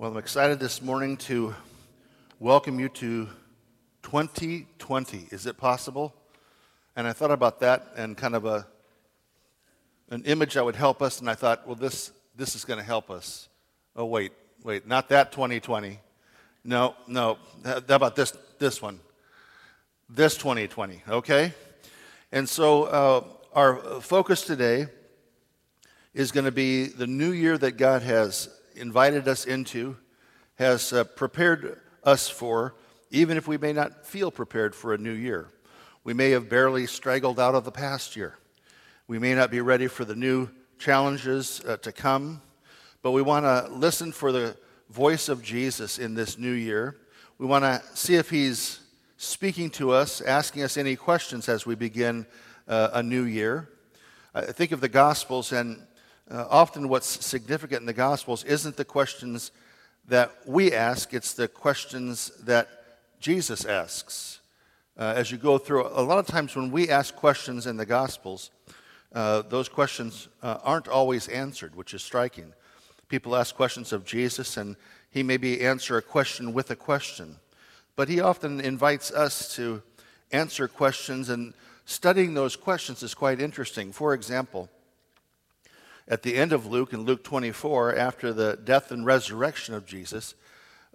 Well, I'm excited this morning to welcome you to 2020. Is it possible? And I thought about that and kind of a an image that would help us, and I thought, well, this this is going to help us. Oh wait, wait, not that 2020. No, no. How about this this one? This 2020. Okay. And so uh, our focus today is going to be the new year that God has invited us into, has uh, prepared us for, even if we may not feel prepared for a new year. We may have barely straggled out of the past year. We may not be ready for the new challenges uh, to come, but we want to listen for the voice of Jesus in this new year. We want to see if he's speaking to us, asking us any questions as we begin uh, a new year. I think of the Gospels, and uh, often what's significant in the Gospels isn't the questions that we ask, it's the questions that Jesus asks. Uh, as you go through, a lot of times when we ask questions in the Gospels, uh, those questions uh, aren't always answered, which is striking. People ask questions of Jesus, and he maybe answer a question with a question. But he often invites us to answer questions, and studying those questions is quite interesting. For example, at the end of Luke, in Luke 24, after the death and resurrection of Jesus,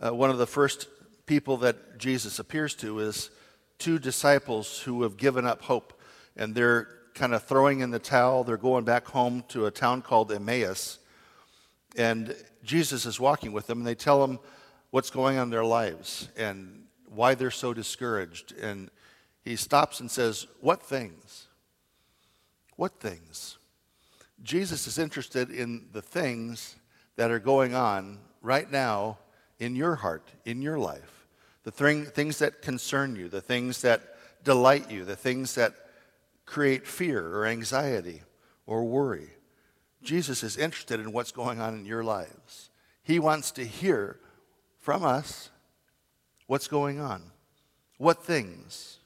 uh, one of the first people that Jesus appears to is two disciples who have given up hope. And they're kind of throwing in the towel. They're going back home to a town called Emmaus. And Jesus is walking with them, and they tell him what's going on in their lives and why they're so discouraged. And he stops and says, What things? What things? Jesus is interested in the things that are going on right now in your heart, in your life. The thing, things that concern you, the things that delight you, the things that create fear or anxiety or worry. Jesus is interested in what's going on in your lives. He wants to hear from us what's going on, what things.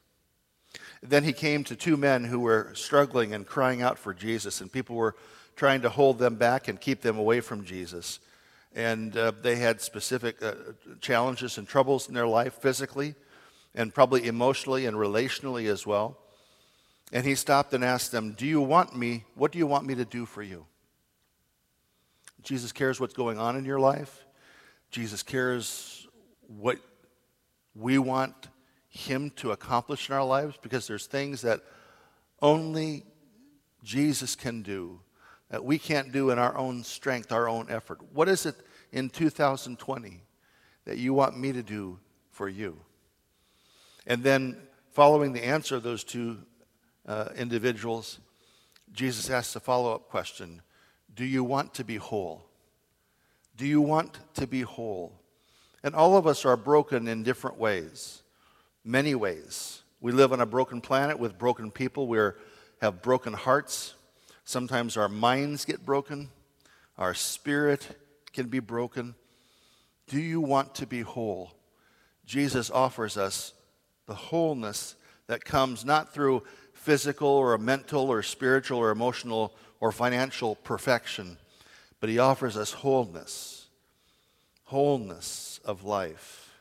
Then he came to two men who were struggling and crying out for Jesus, and people were trying to hold them back and keep them away from Jesus. And uh, they had specific uh, challenges and troubles in their life physically, and probably emotionally and relationally as well. And he stopped and asked them, Do you want me? What do you want me to do for you? Jesus cares what's going on in your life. Jesus cares what we want him to accomplish in our lives because there's things that only Jesus can do that we can't do in our own strength, our own effort. What is it in 2020 that you want me to do for you? And then, following the answer of those two uh, individuals, Jesus asks a follow up question Do you want to be whole? Do you want to be whole? And all of us are broken in different ways, many ways. We live on a broken planet with broken people. We have broken hearts. Sometimes our minds get broken, our spirit can be broken. Do you want to be whole? Jesus offers us the wholeness that comes not through physical or mental or spiritual or emotional or financial perfection, but he offers us wholeness, wholeness of life.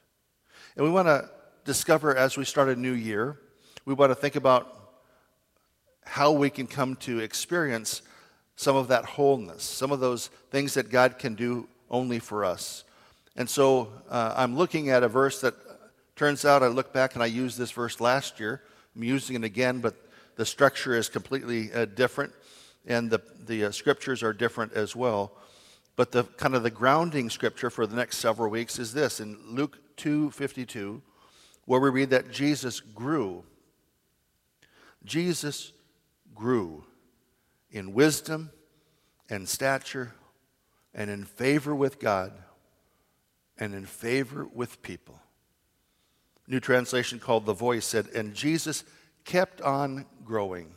And we want to discover as we start a new year, we want to think about how we can come to experience some of that wholeness, some of those things that God can do only for us. And so uh, I'm looking at a verse that turns out I look back and I used this verse last year. I'm using it again, but the structure is completely uh, different and the, the uh, scriptures are different as well. But the kind of the grounding scripture for the next several weeks is this in Luke 2:52 where we read that Jesus grew. Jesus grew in wisdom and stature and in favor with God and in favor with people. New translation called The Voice said, and Jesus kept on growing.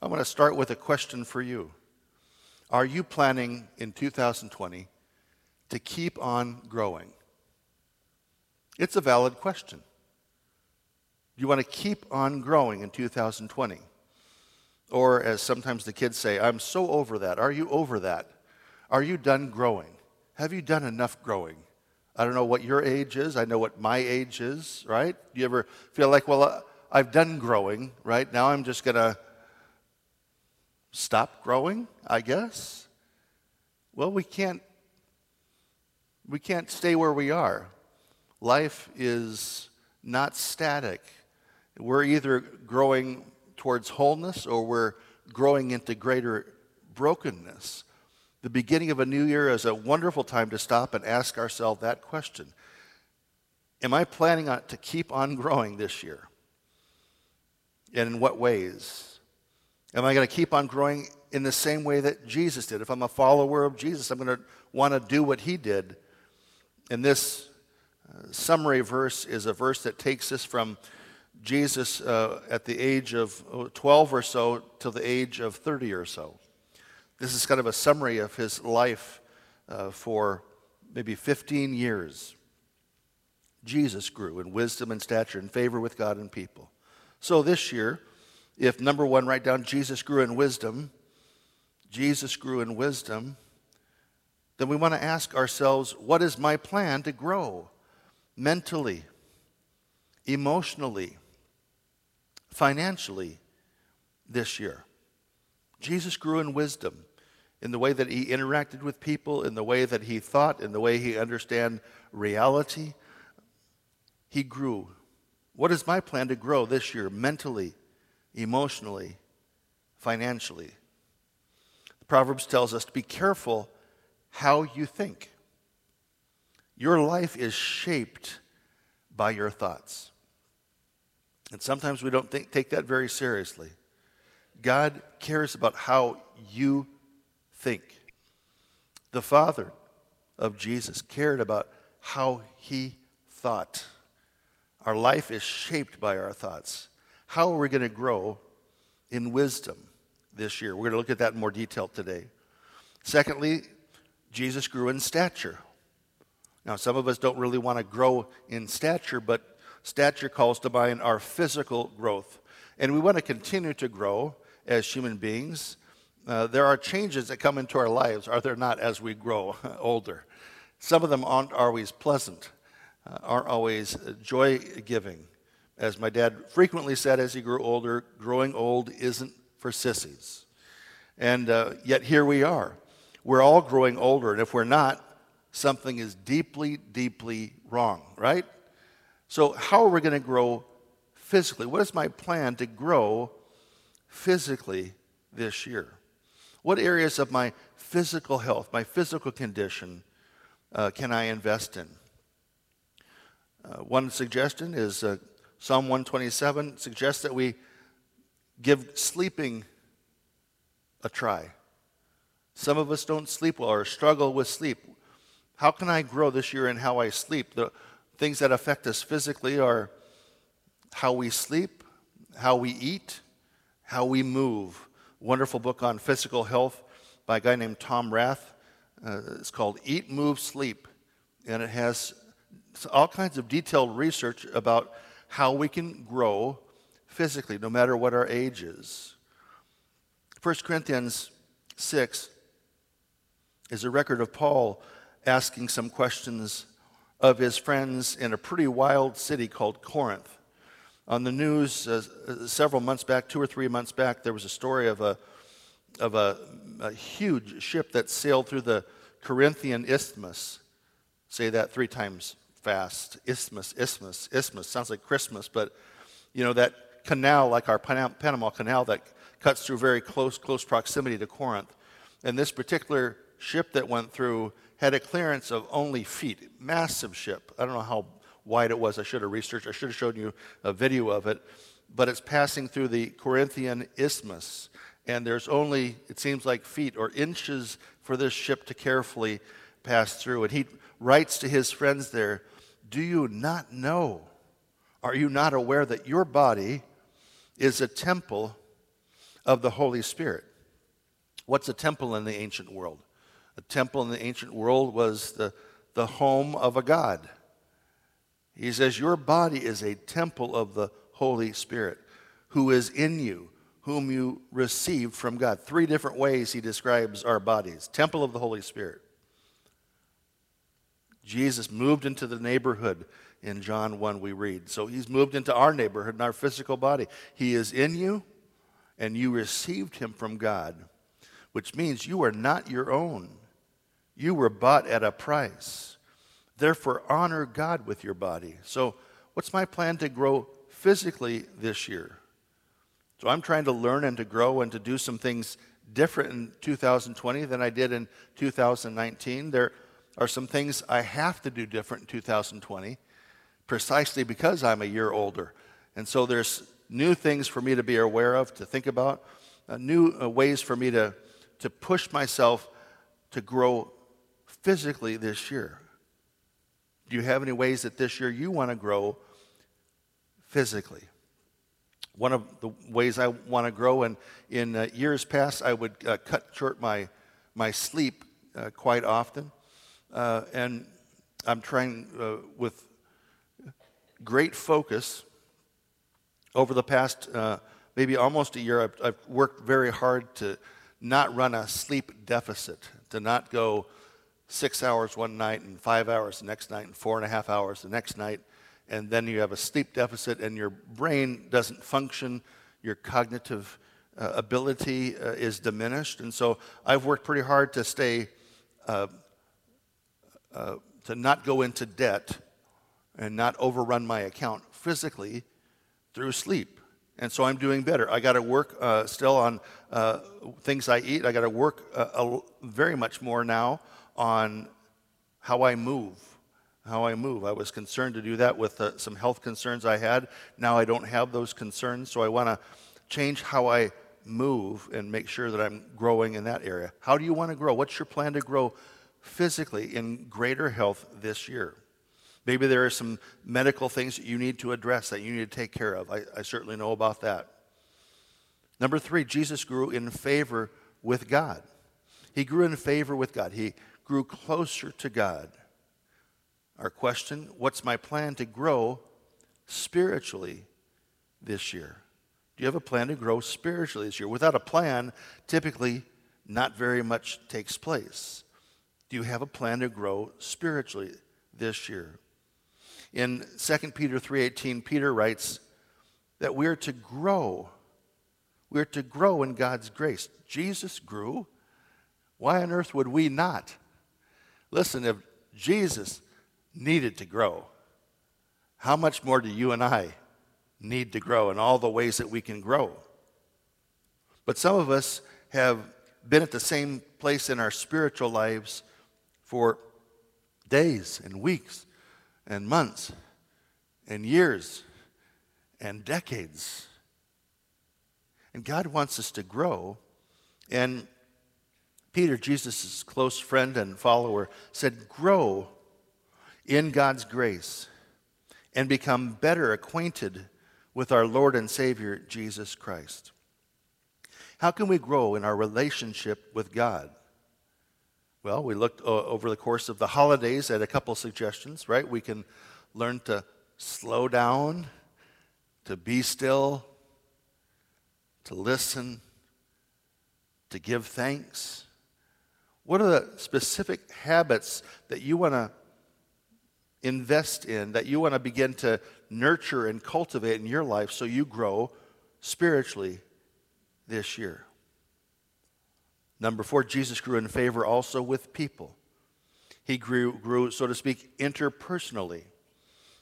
I want to start with a question for you. Are you planning in 2020 to keep on growing? It's a valid question. Do you want to keep on growing in 2020. Or, as sometimes the kids say, I'm so over that. Are you over that? Are you done growing? have you done enough growing? I don't know what your age is. I know what my age is, right? Do you ever feel like, well, uh, I've done growing, right? Now I'm just going to stop growing, I guess? Well, we can't we can't stay where we are. Life is not static. We're either growing towards wholeness or we're growing into greater brokenness. The beginning of a new year is a wonderful time to stop and ask ourselves that question Am I planning on, to keep on growing this year? And in what ways? Am I going to keep on growing in the same way that Jesus did? If I'm a follower of Jesus, I'm going to want to do what he did. And this summary verse is a verse that takes us from Jesus uh, at the age of 12 or so to the age of 30 or so. This is kind of a summary of his life uh, for maybe 15 years. Jesus grew in wisdom and stature and favor with God and people. So this year, if number one, write down Jesus grew in wisdom, Jesus grew in wisdom, then we want to ask ourselves what is my plan to grow mentally, emotionally, financially this year? Jesus grew in wisdom in the way that he interacted with people, in the way that he thought, in the way he understood reality. He grew. What is my plan to grow this year mentally, emotionally, financially? The Proverbs tells us to be careful how you think. Your life is shaped by your thoughts. And sometimes we don't think, take that very seriously. God cares about how you think. The Father of Jesus cared about how he thought. Our life is shaped by our thoughts. How are we going to grow in wisdom this year? We're going to look at that in more detail today. Secondly, Jesus grew in stature. Now, some of us don't really want to grow in stature, but stature calls to mind our physical growth. And we want to continue to grow as human beings. Uh, there are changes that come into our lives, are there not, as we grow older? Some of them aren't always pleasant, uh, aren't always joy giving. As my dad frequently said as he grew older, growing old isn't for sissies. And uh, yet here we are. We're all growing older, and if we're not, something is deeply, deeply wrong, right? So, how are we going to grow physically? What is my plan to grow physically this year? What areas of my physical health, my physical condition, uh, can I invest in? Uh, one suggestion is uh, Psalm 127 suggests that we give sleeping a try. Some of us don't sleep well or struggle with sleep. How can I grow this year in how I sleep? The things that affect us physically are how we sleep, how we eat, how we move wonderful book on physical health by a guy named Tom Rath. Uh, it's called Eat, Move, Sleep. And it has all kinds of detailed research about how we can grow physically, no matter what our age is. 1 Corinthians 6 is a record of Paul asking some questions of his friends in a pretty wild city called Corinth on the news uh, several months back, two or three months back, there was a story of a of a, a huge ship that sailed through the Corinthian Isthmus. Say that three times fast. Isthmus, isthmus, isthmus. Sounds like Christmas, but you know that canal, like our Panama Canal, that cuts through very close close proximity to Corinth. And this particular ship that went through had a clearance of only feet. Massive ship. I don't know how wide it was. I should have researched. I should have shown you a video of it. But it's passing through the Corinthian Isthmus. And there's only, it seems like feet or inches for this ship to carefully pass through. And he writes to his friends there Do you not know? Are you not aware that your body is a temple of the Holy Spirit? What's a temple in the ancient world? A temple in the ancient world was the, the home of a god. He says, Your body is a temple of the Holy Spirit who is in you, whom you received from God. Three different ways he describes our bodies temple of the Holy Spirit. Jesus moved into the neighborhood in John 1, we read. So he's moved into our neighborhood, in our physical body. He is in you, and you received him from God, which means you are not your own. You were bought at a price. Therefore, honor God with your body. So, what's my plan to grow physically this year? So, I'm trying to learn and to grow and to do some things different in 2020 than I did in 2019. There are some things I have to do different in 2020 precisely because I'm a year older. And so there's new things for me to be aware of, to think about, uh, new uh, ways for me to, to push myself to grow physically this year. Do you have any ways that this year you want to grow physically? One of the ways I want to grow, and in uh, years past, I would uh, cut short my, my sleep uh, quite often. Uh, and I'm trying with great focus over the past uh, maybe almost a year. I've, I've, worked very hard to not run a sleep deficit, to not go six hours one night and five hours the next night and four and a half hours the next night. And then you have a sleep deficit and your brain doesn't function, your cognitive uh, ability uh, is diminished. And so I've worked pretty hard to stay, uh, uh to not go into debt and not overrun my account physically through sleep. And so I'm doing better. I got to work uh, still on uh, things I eat. I got to work very much more now on how I move. How I move. I was concerned to do that with uh, some health concerns I had. Now I don't have those concerns, so I want to change how I move and make sure that I'm growing in that area. How do you want to grow? What's your plan to grow physically in greater health this year? Maybe there are some medical things that you need to address, that you need to take care of. I, I certainly know about that. Number three, Jesus grew in favor with God. He grew in favor with God. He grew closer to God. Our question what's my plan to grow spiritually this year? Do you have a plan to grow spiritually this year? Without a plan, typically not very much takes place. Do you have a plan to grow spiritually this year? In 2 Peter 3:18, Peter writes that we're to grow. We're to grow in God's grace. Jesus grew. Why on earth would we not? Listen, if Jesus needed to grow, how much more do you and I need to grow in all the ways that we can grow? But some of us have been at the same place in our spiritual lives for days and weeks and months and years and decades. And God wants us to grow. And Peter, Jesus' close friend and follower, said, Grow in God's grace and become better acquainted with our Lord and Savior, Jesus Christ. How can we grow in our relationship with God? Well, we looked uh, over the course of the holidays at a couple suggestions, right? We can learn to slow down, to be still, to listen, to give thanks. What are the specific habits that you want to invest in, that you want to begin to nurture and cultivate in your life so you grow spiritually this year? Number four, Jesus grew in favor also with people. He grew, grew, so to speak, interpersonally.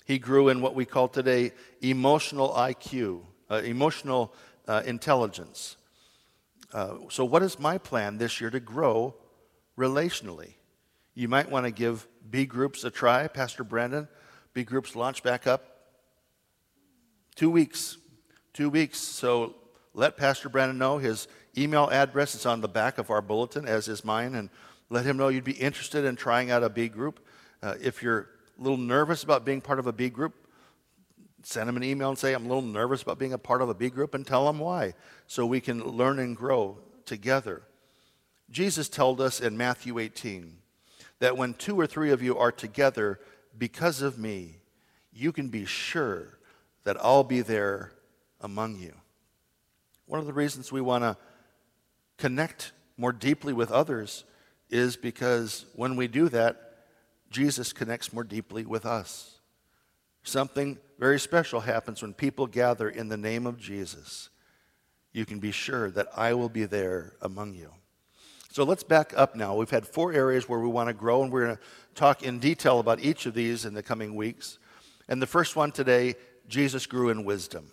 He grew in what we call today emotional IQ, uh, emotional uh, intelligence. Uh, so, what is my plan this year to grow relationally? You might want to give B groups a try, Pastor Brandon. B groups launch back up. Two weeks. Two weeks. So, let Pastor Brandon know his email address is on the back of our bulletin, as is mine, and let him know you'd be interested in trying out a B group. Uh, if you're a little nervous about being part of a B group, send him an email and say, I'm a little nervous about being a part of a B group, and tell him why, so we can learn and grow together. Jesus told us in Matthew 18 that when two or three of you are together because of me, you can be sure that I'll be there among you. One of the reasons we want to connect more deeply with others is because when we do that, Jesus connects more deeply with us. Something very special happens when people gather in the name of Jesus. You can be sure that I will be there among you. So let's back up now. We've had four areas where we want to grow, and we're going to talk in detail about each of these in the coming weeks. And the first one today Jesus grew in wisdom.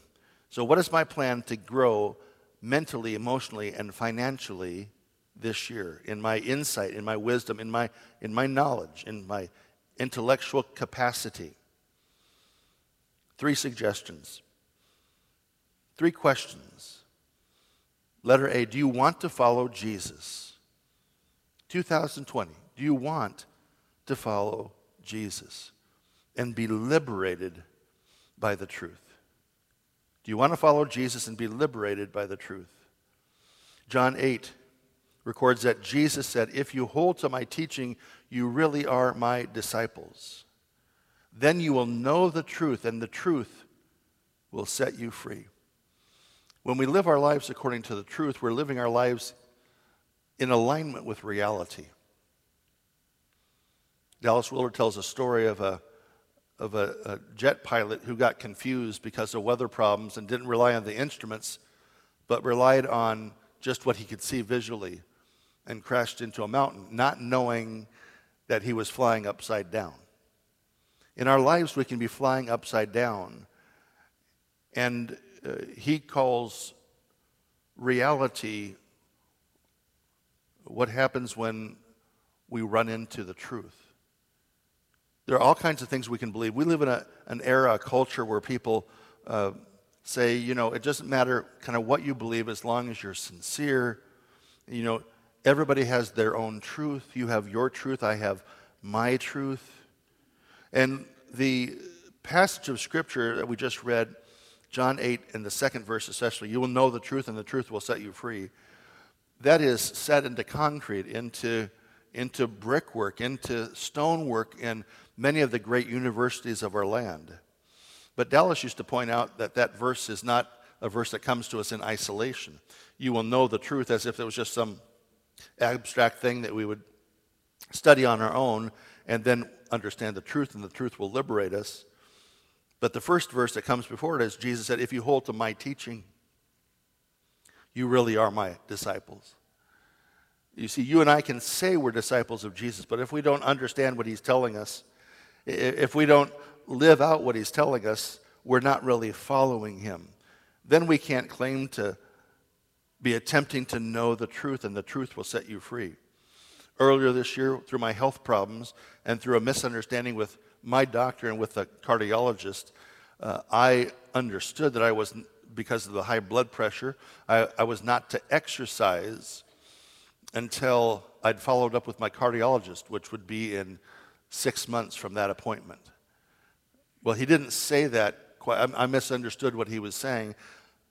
So, what is my plan to grow mentally, emotionally, and financially this year in my insight, in my wisdom, in my, in my knowledge, in my intellectual capacity? Three suggestions, three questions. Letter A Do you want to follow Jesus? 2020. Do you want to follow Jesus and be liberated by the truth? Do you want to follow Jesus and be liberated by the truth? John 8 records that Jesus said, If you hold to my teaching, you really are my disciples. Then you will know the truth, and the truth will set you free. When we live our lives according to the truth, we're living our lives in alignment with reality. Dallas Willard tells a story of a, of a, a, jet pilot who got confused because of weather problems and didn't rely on the instruments, but relied on just what he could see visually and crashed into a mountain, not knowing that he was flying upside down. In our lives, we can be flying upside down, and uh, he calls reality what happens when we run into the truth. There are all kinds of things we can believe. We live in a, an era, a culture where people uh, say, you know, it doesn't matter kind of what you believe as long as you're sincere. You know, everybody has their own truth. You have your truth, I have my truth. And the passage of scripture that we just read, John 8 and the second verse especially, you will know the truth and the truth will set you free. That is set into concrete, into, into brickwork, into stonework, in many of the great universities of our land. But Dallas used to point out that that verse is not a verse that comes to us in isolation. You will know the truth as if it was just some abstract thing that we would study on our own and then understand the truth, and the truth will liberate us. But the first verse that comes before it is Jesus said, If you hold to my teaching, you really are my disciples. You see, you and I can say we're disciples of Jesus, but if we don't understand what he's telling us, if we don't live out what he's telling us, we're not really following him. Then we can't claim to be attempting to know the truth, and the truth will set you free. Earlier this year, through my health problems and through a misunderstanding with my doctor and with the cardiologist, uh, I understood that I was, because of the high blood pressure, I, I was not to exercise until I'd followed up with my cardiologist, which would be in six months from that appointment. Well, he didn't say that quite. I misunderstood what he was saying.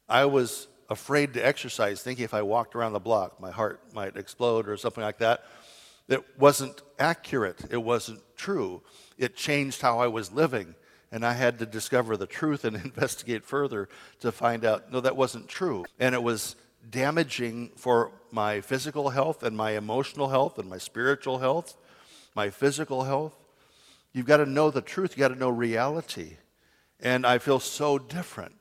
I was afraid to exercise, thinking if I walked around the block, my heart might explode or something like that. It wasn't accurate. It wasn't true. It changed how I was living. And I had to discover the truth and investigate further to find out no, that wasn't true. And it was damaging for my physical health and my emotional health and my spiritual health my physical health. You've got to know the truth, you've got to know reality. And I feel so different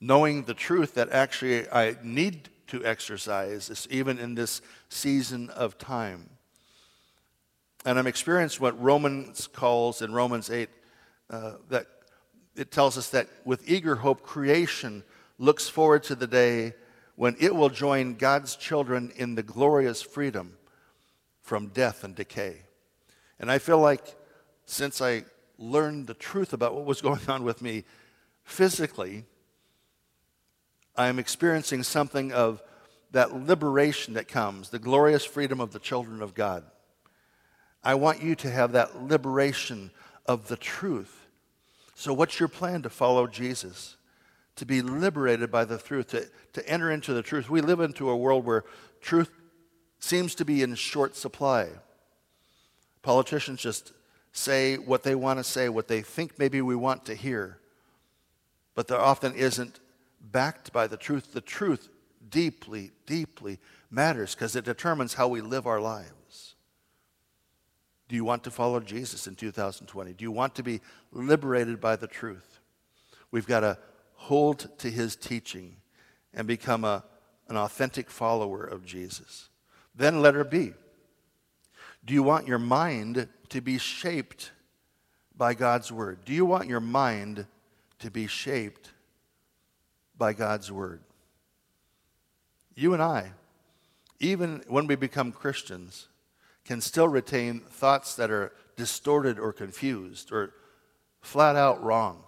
knowing the truth that actually I need to exercise, even in this season of time. And I'm experiencing what Romans calls in Romans 8 uh, that it tells us that with eager hope, creation looks forward to the day when it will join God's children in the glorious freedom from death and decay. And I feel like since I learned the truth about what was going on with me physically, I am experiencing something of that liberation that comes, the glorious freedom of the children of God. I want you to have that liberation of the truth. So, what's your plan to follow Jesus? To be liberated by the truth, to, to enter into the truth. We live into a world where truth seems to be in short supply. Politicians just say what they want to say, what they think maybe we want to hear, but there often isn't backed by the truth. The truth deeply, deeply matters because it determines how we live our lives. Do you want to follow Jesus in 2020? Do you want to be liberated by the truth? We've got to hold to his teaching and become a, an authentic follower of Jesus. Then, letter B. Do you want your mind to be shaped by God's word? Do you want your mind to be shaped by God's word? You and I, even when we become Christians, can still retain thoughts that are distorted or confused or flat out wrong.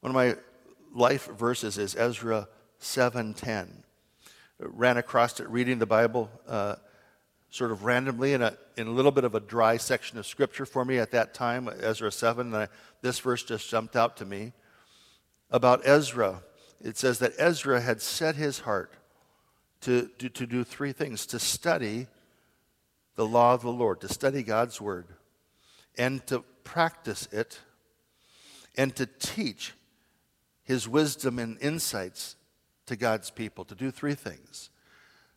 One of my life verses is Ezra 7:10. Ran across it reading the Bible uh, sort of randomly in a, in a little bit of a dry section of scripture for me at that time, Ezra 7. And I, this verse just jumped out to me about Ezra. It says that Ezra had set his heart to, to, to do three things to study the law of the Lord, to study God's word, and to practice it, and to teach his wisdom and insights to God's people, to do three things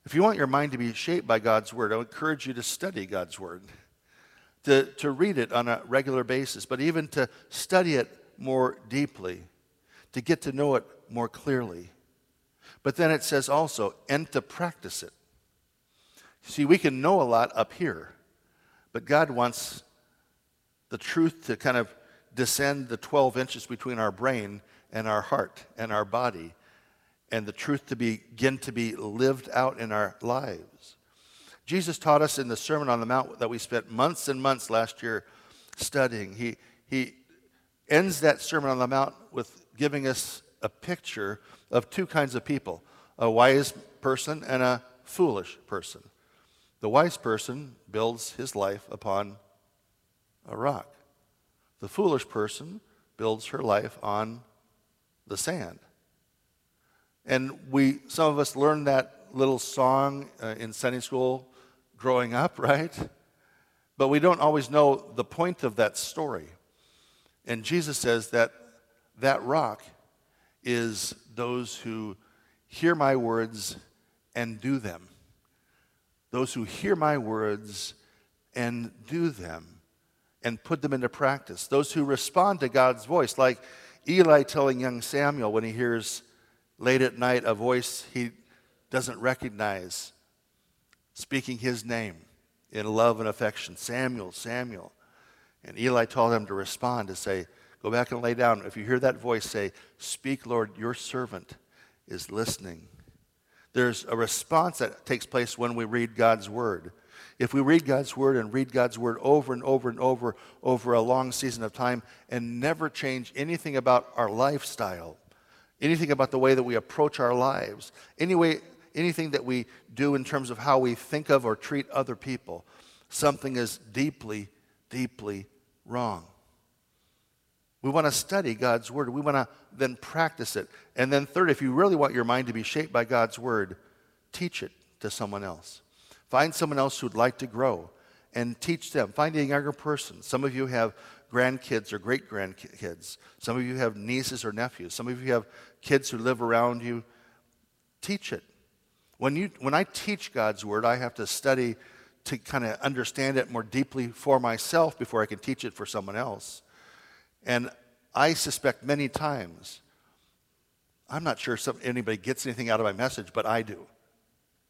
if you want your mind to be shaped by God's Word, I would encourage you to study God's Word, to, to read it on a regular basis, but even to study it more deeply, to get to know it more clearly. But then it says also, and to practice it. See, we can know a lot up here, but God wants the truth to kind of descend the 12 inches between our brain and our heart and our body and the truth to begin to be lived out in our lives. Jesus taught us in the Sermon on the Mount that we spent months and months last year studying. He, he ends that Sermon on the Mount with giving us a picture of two kinds of people a wise person and a foolish person. The wise person builds his life upon a rock, the foolish person builds her life on the sand. And we, some of us learned that little song uh, in Sunday school growing up, right? But we don't always know the point of that story. And Jesus says that that rock is those who hear my words and do them. Those who hear my words and do them and put them into practice. Those who respond to God's voice, like Eli telling young Samuel when he hears late at night a voice he doesn't recognize speaking his name in love and affection Samuel, Samuel. And Eli told him to respond to say, Go back and lay down. If you hear that voice, say, Speak, Lord, your servant is listening. There's a response that takes place when we read God's word. If we read God's word and read God's word over and over and over over a long season of time and never change anything about our lifestyle, anything about the way that we approach our lives, any way, anything that we do in terms of how we think of or treat other people, something is deeply, deeply wrong. We want to study God's Word. We want to then practice it. And then, third, if you really want your mind to be shaped by God's Word, teach it to someone else. Find someone else who'd like to grow and teach them. Find a younger person. Some of you have grandkids or great grandkids. Some of you have nieces or nephews. Some of you have kids who live around you. Teach it. When, you, when I teach God's word, I have to study to kind of understand it more deeply for myself before I can teach it for someone else. And I suspect many times, I'm not sure anybody gets anything out of my message, but I do.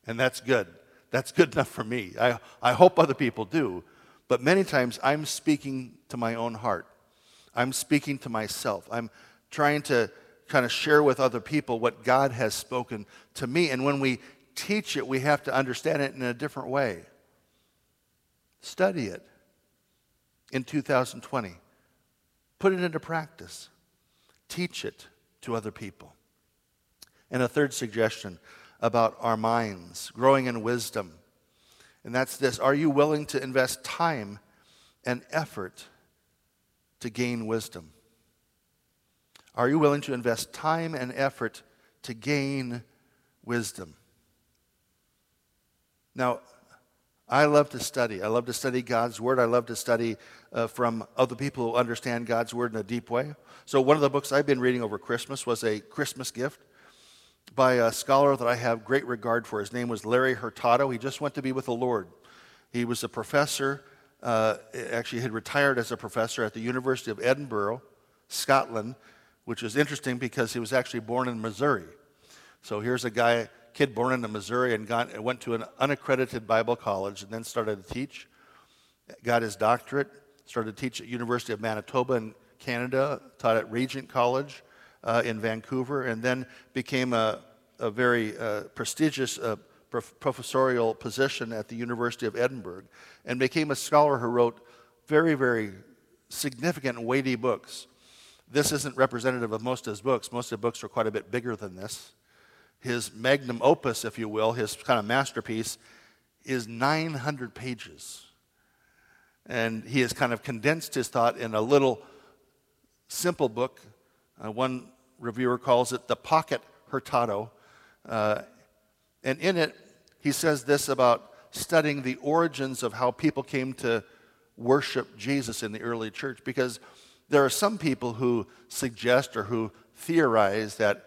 And that's good. That's good enough for me. I, I hope other people do. But many times I'm speaking to my own heart. I'm speaking to myself. I'm trying to kind of share with other people what God has spoken to me. And when we teach it, we have to understand it in a different way. Study it in 2020. Put it into practice. Teach it to other people. And a third suggestion about our minds, growing in wisdom. And that's this Are you willing to invest time and effort to gain wisdom? Are you willing to invest time and effort to gain wisdom? Now, I love to study. I love to study God's Word. I love to study uh, from other people who understand God's Word in a deep way. So, one of the books I've been reading over Christmas was a Christmas gift by a scholar that I have great regard for. His name was Larry Hurtado. He just went to be with the Lord. He was a professor uh, actually had retired as a professor at the University of Edinburgh, Scotland, which is interesting because he was actually born in Missouri. So here's a guy, kid born in Missouri, and got, went to an unaccredited Bible college and then started to teach. Got his doctorate, started to teach at University of Manitoba in Canada, taught at Regent College uh, in Vancouver, and then became a, a very uh, prestigious uh, prof- professorial position at the University of Edinburgh, and became a scholar who wrote very, very significant and weighty books. This isn't representative of most of his books. Most of his books are quite a bit bigger than this. His magnum opus, if you will, his kind of masterpiece, is 900 pages. And he has kind of condensed his thought in a little simple book. Uh, one reviewer calls it the Pocket Hurtado. Uh, and in it, he says this about studying the origins of how people came to worship Jesus in the early church, because there are some people who suggest or who theorize that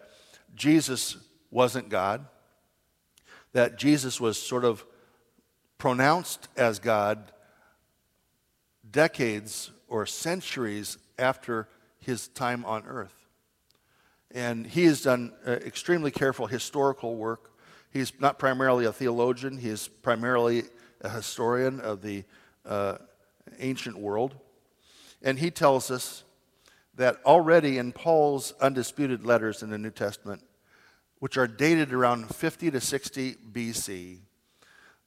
Jesus wasn't God, that Jesus was sort of pronounced as God decades or centuries after his time on earth. And he has done uh, extremely careful historical work. He's not primarily a theologian, he is primarily a historian of the uh, ancient world. And he tells us that already in Paul's undisputed letters in the New Testament, which are dated around 50 to 60 BC,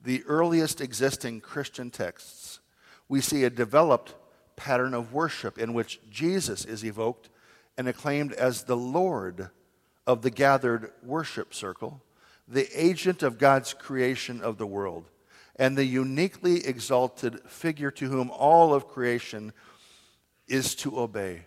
the earliest existing Christian texts, we see a developed pattern of worship in which Jesus is evoked and acclaimed as the Lord of the gathered worship circle, the agent of God's creation of the world, and the uniquely exalted figure to whom all of creation is to obey.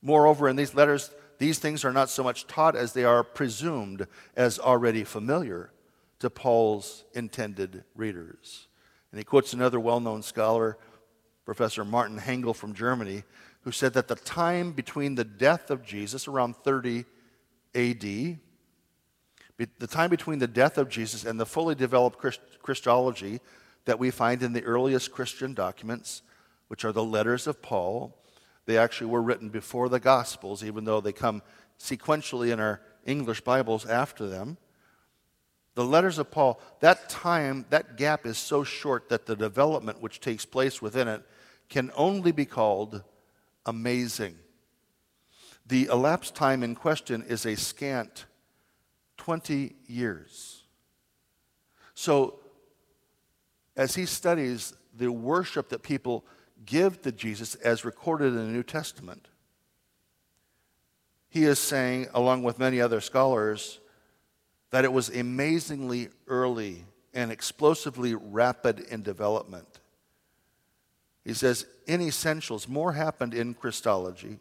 Moreover, in these letters, these things are not so much taught as they are presumed as already familiar to Paul's intended readers. And he quotes another well known scholar, Professor Martin Hengel from Germany, who said that the time between the death of Jesus, around 30 AD, the time between the death of Jesus and the fully developed Christ- Christology that we find in the earliest Christian documents, which are the letters of Paul, they actually were written before the Gospels, even though they come sequentially in our English Bibles after them. The letters of Paul, that time, that gap is so short that the development which takes place within it can only be called amazing. The elapsed time in question is a scant 20 years. So, as he studies the worship that people give to Jesus as recorded in the New Testament, he is saying, along with many other scholars, that it was amazingly early and explosively rapid in development. He says, in essentials, more happened in Christology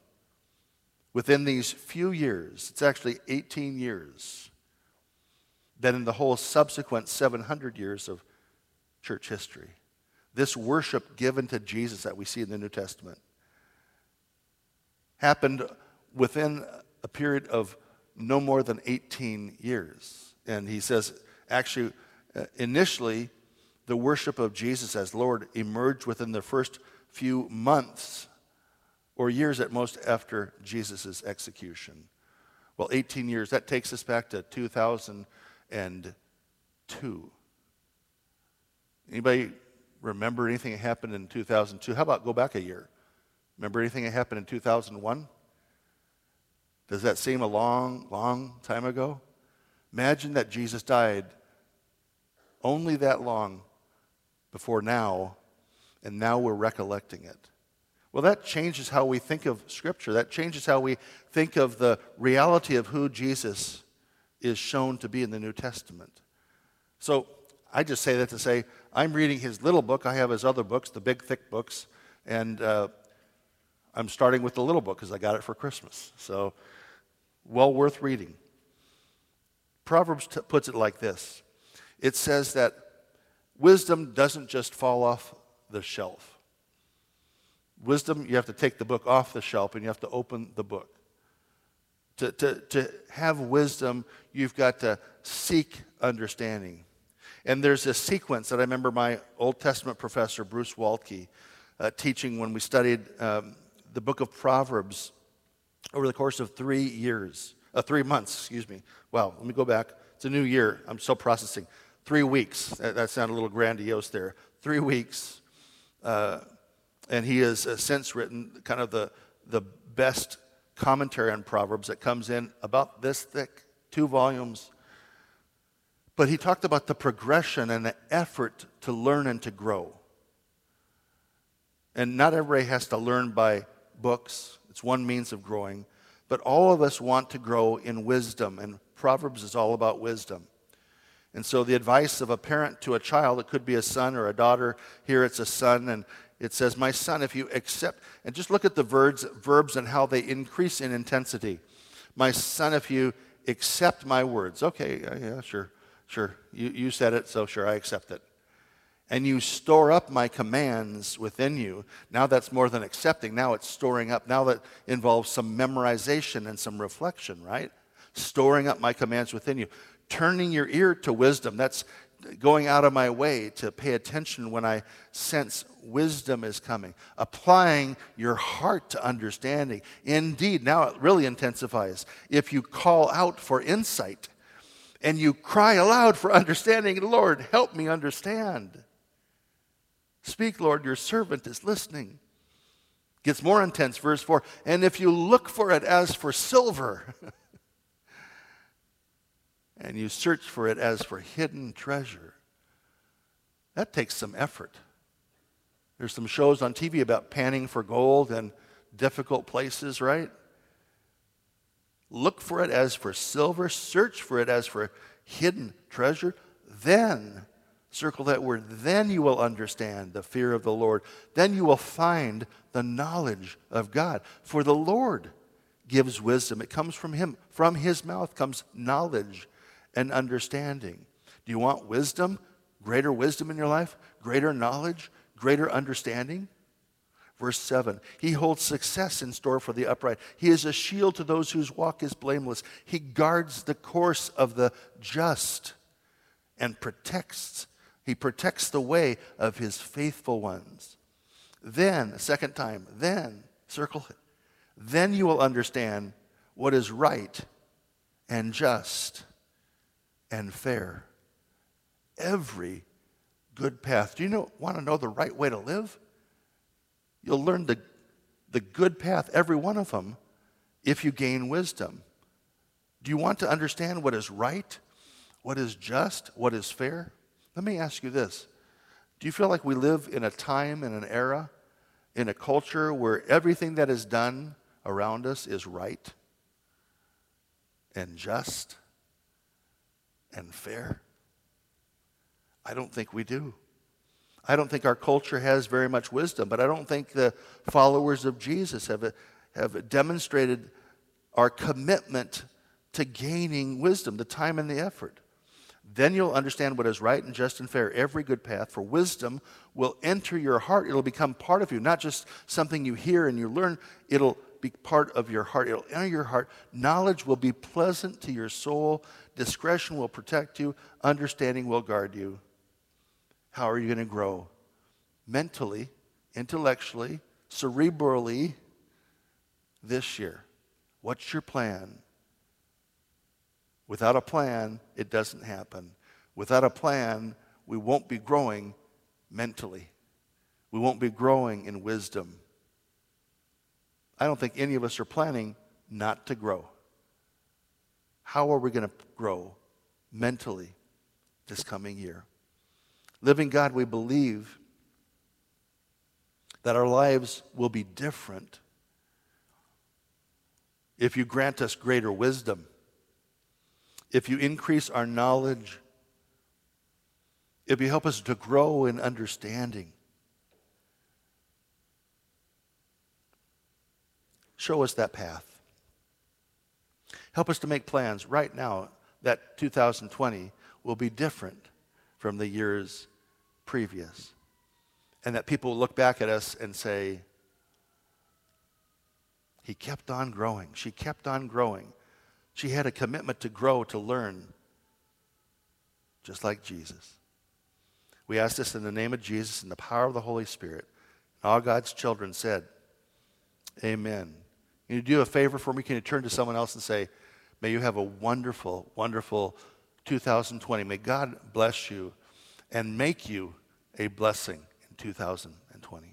within these few years. It's actually 18 years than in the whole subsequent 700 years of church history. This worship given to Jesus that we see in the New Testament happened within a period of no more than 18 years. And he says, actually, uh, initially, the worship of Jesus as Lord emerged within the first few months or years at most after Jesus' execution. Well, 18 years, that takes us back to 2002. Anybody remember anything that happened in 2002? How about go back a year? Remember anything that happened in 2001? Does that seem a long, long time ago? Imagine that Jesus died only that long before now, and now we're recollecting it. Well, that changes how we think of Scripture. That changes how we think of the reality of who Jesus is shown to be in the New Testament. So I just say that to say, I'm reading his little book. I have his other books, the big, thick books, and uh, I'm starting with the little book because I got it for Christmas. So, well worth reading. Proverbs t- puts it like this it says that wisdom doesn't just fall off the shelf. Wisdom, you have to take the book off the shelf and you have to open the book. To, to, to have wisdom, you've got to seek understanding. And there's this sequence that I remember my Old Testament professor, Bruce Waltke, uh, teaching when we studied um, the book of Proverbs over the course of three years, uh, three months, excuse me. Wow, let me go back. It's a new year. I'm still processing. Three weeks. That, that sounded a little grandiose there. Three weeks. Uh, and he has uh, since written kind of the, the best commentary on Proverbs that comes in about this thick, two volumes. But he talked about the progression and the effort to learn and to grow. And not everybody has to learn by books, it's one means of growing. But all of us want to grow in wisdom, and Proverbs is all about wisdom. And so, the advice of a parent to a child, it could be a son or a daughter. Here it's a son, and it says, My son, if you accept, and just look at the verbs, verbs and how they increase in intensity. My son, if you accept my words. Okay, yeah, sure, sure. You, you said it, so sure, I accept it and you store up my commands within you. Now that's more than accepting. Now it's storing up. Now that involves some memorization and some reflection, right? Storing up my commands within you. Turning your ear to wisdom. That's going out of my way to pay attention when I sense wisdom is coming. Applying your heart to understanding. Indeed, now it really intensifies. If you call out for insight and you cry aloud for understanding, Lord, help me understand. Speak, Lord, your servant is listening. Gets more intense, verse 4. And if you look for it as for silver, and you search for it as for hidden treasure, that takes some effort. There's some shows on TV about panning for gold and difficult places, right? Look for it as for silver, search for it as for hidden treasure. Then Circle that word. Then you will understand the fear of the Lord. Then you will find the knowledge of God. For the Lord gives wisdom. It comes from Him. From His mouth comes knowledge and understanding. Do you want wisdom? Greater wisdom in your life? Greater knowledge? Greater understanding? Verse 7 He holds success in store for the upright. He is a shield to those whose walk is blameless. He guards the course of the just and protects he protects the way of his faithful ones. Then, second time, then, circle it. Then you will understand what is right and just and fair. Every good path. Do you know, want to know the right way to live? You'll learn the, the good path, every one of them, if you gain wisdom. Do you want to understand what is right, what is just, what is fair? Let me ask you this Do you feel like we live in a time in an era, in a culture where everything that is done around us is right and just and fair? I don't think we do. I don't think our culture has very much wisdom, but I don't think the followers of Jesus have, have demonstrated our commitment to gaining wisdom, the time and the effort. Then you'll understand what is right and just and fair, every good path. For wisdom will enter your heart. It'll become part of you, not just something you hear and you learn. It'll be part of your heart. It'll enter your heart. Knowledge will be pleasant to your soul. Discretion will protect you. Understanding will guard you. How are you going to grow? Mentally, intellectually, cerebrally this year. What's your plan? Without a plan, it doesn't happen. Without a plan, we won't be growing mentally. We won't be growing in wisdom. I don't think any of us are planning not to grow. How are we going to grow mentally this coming year? Living God, we believe that our lives will be different if you grant us greater wisdom if you increase our knowledge, if you help us to grow in understanding, show us that path. Help us to make plans right now that 2020 will be different from the years previous. And that people look back at us and say, he kept on growing. She kept on growing. She had a commitment to grow, to learn, just like Jesus. We ask this in the name of Jesus and the power of the Holy Spirit. And all God's children said, Amen. Can you do a favor for me? Can you turn to someone else and say, May you have a wonderful, wonderful 2020. May God bless you and make you a blessing in 2020.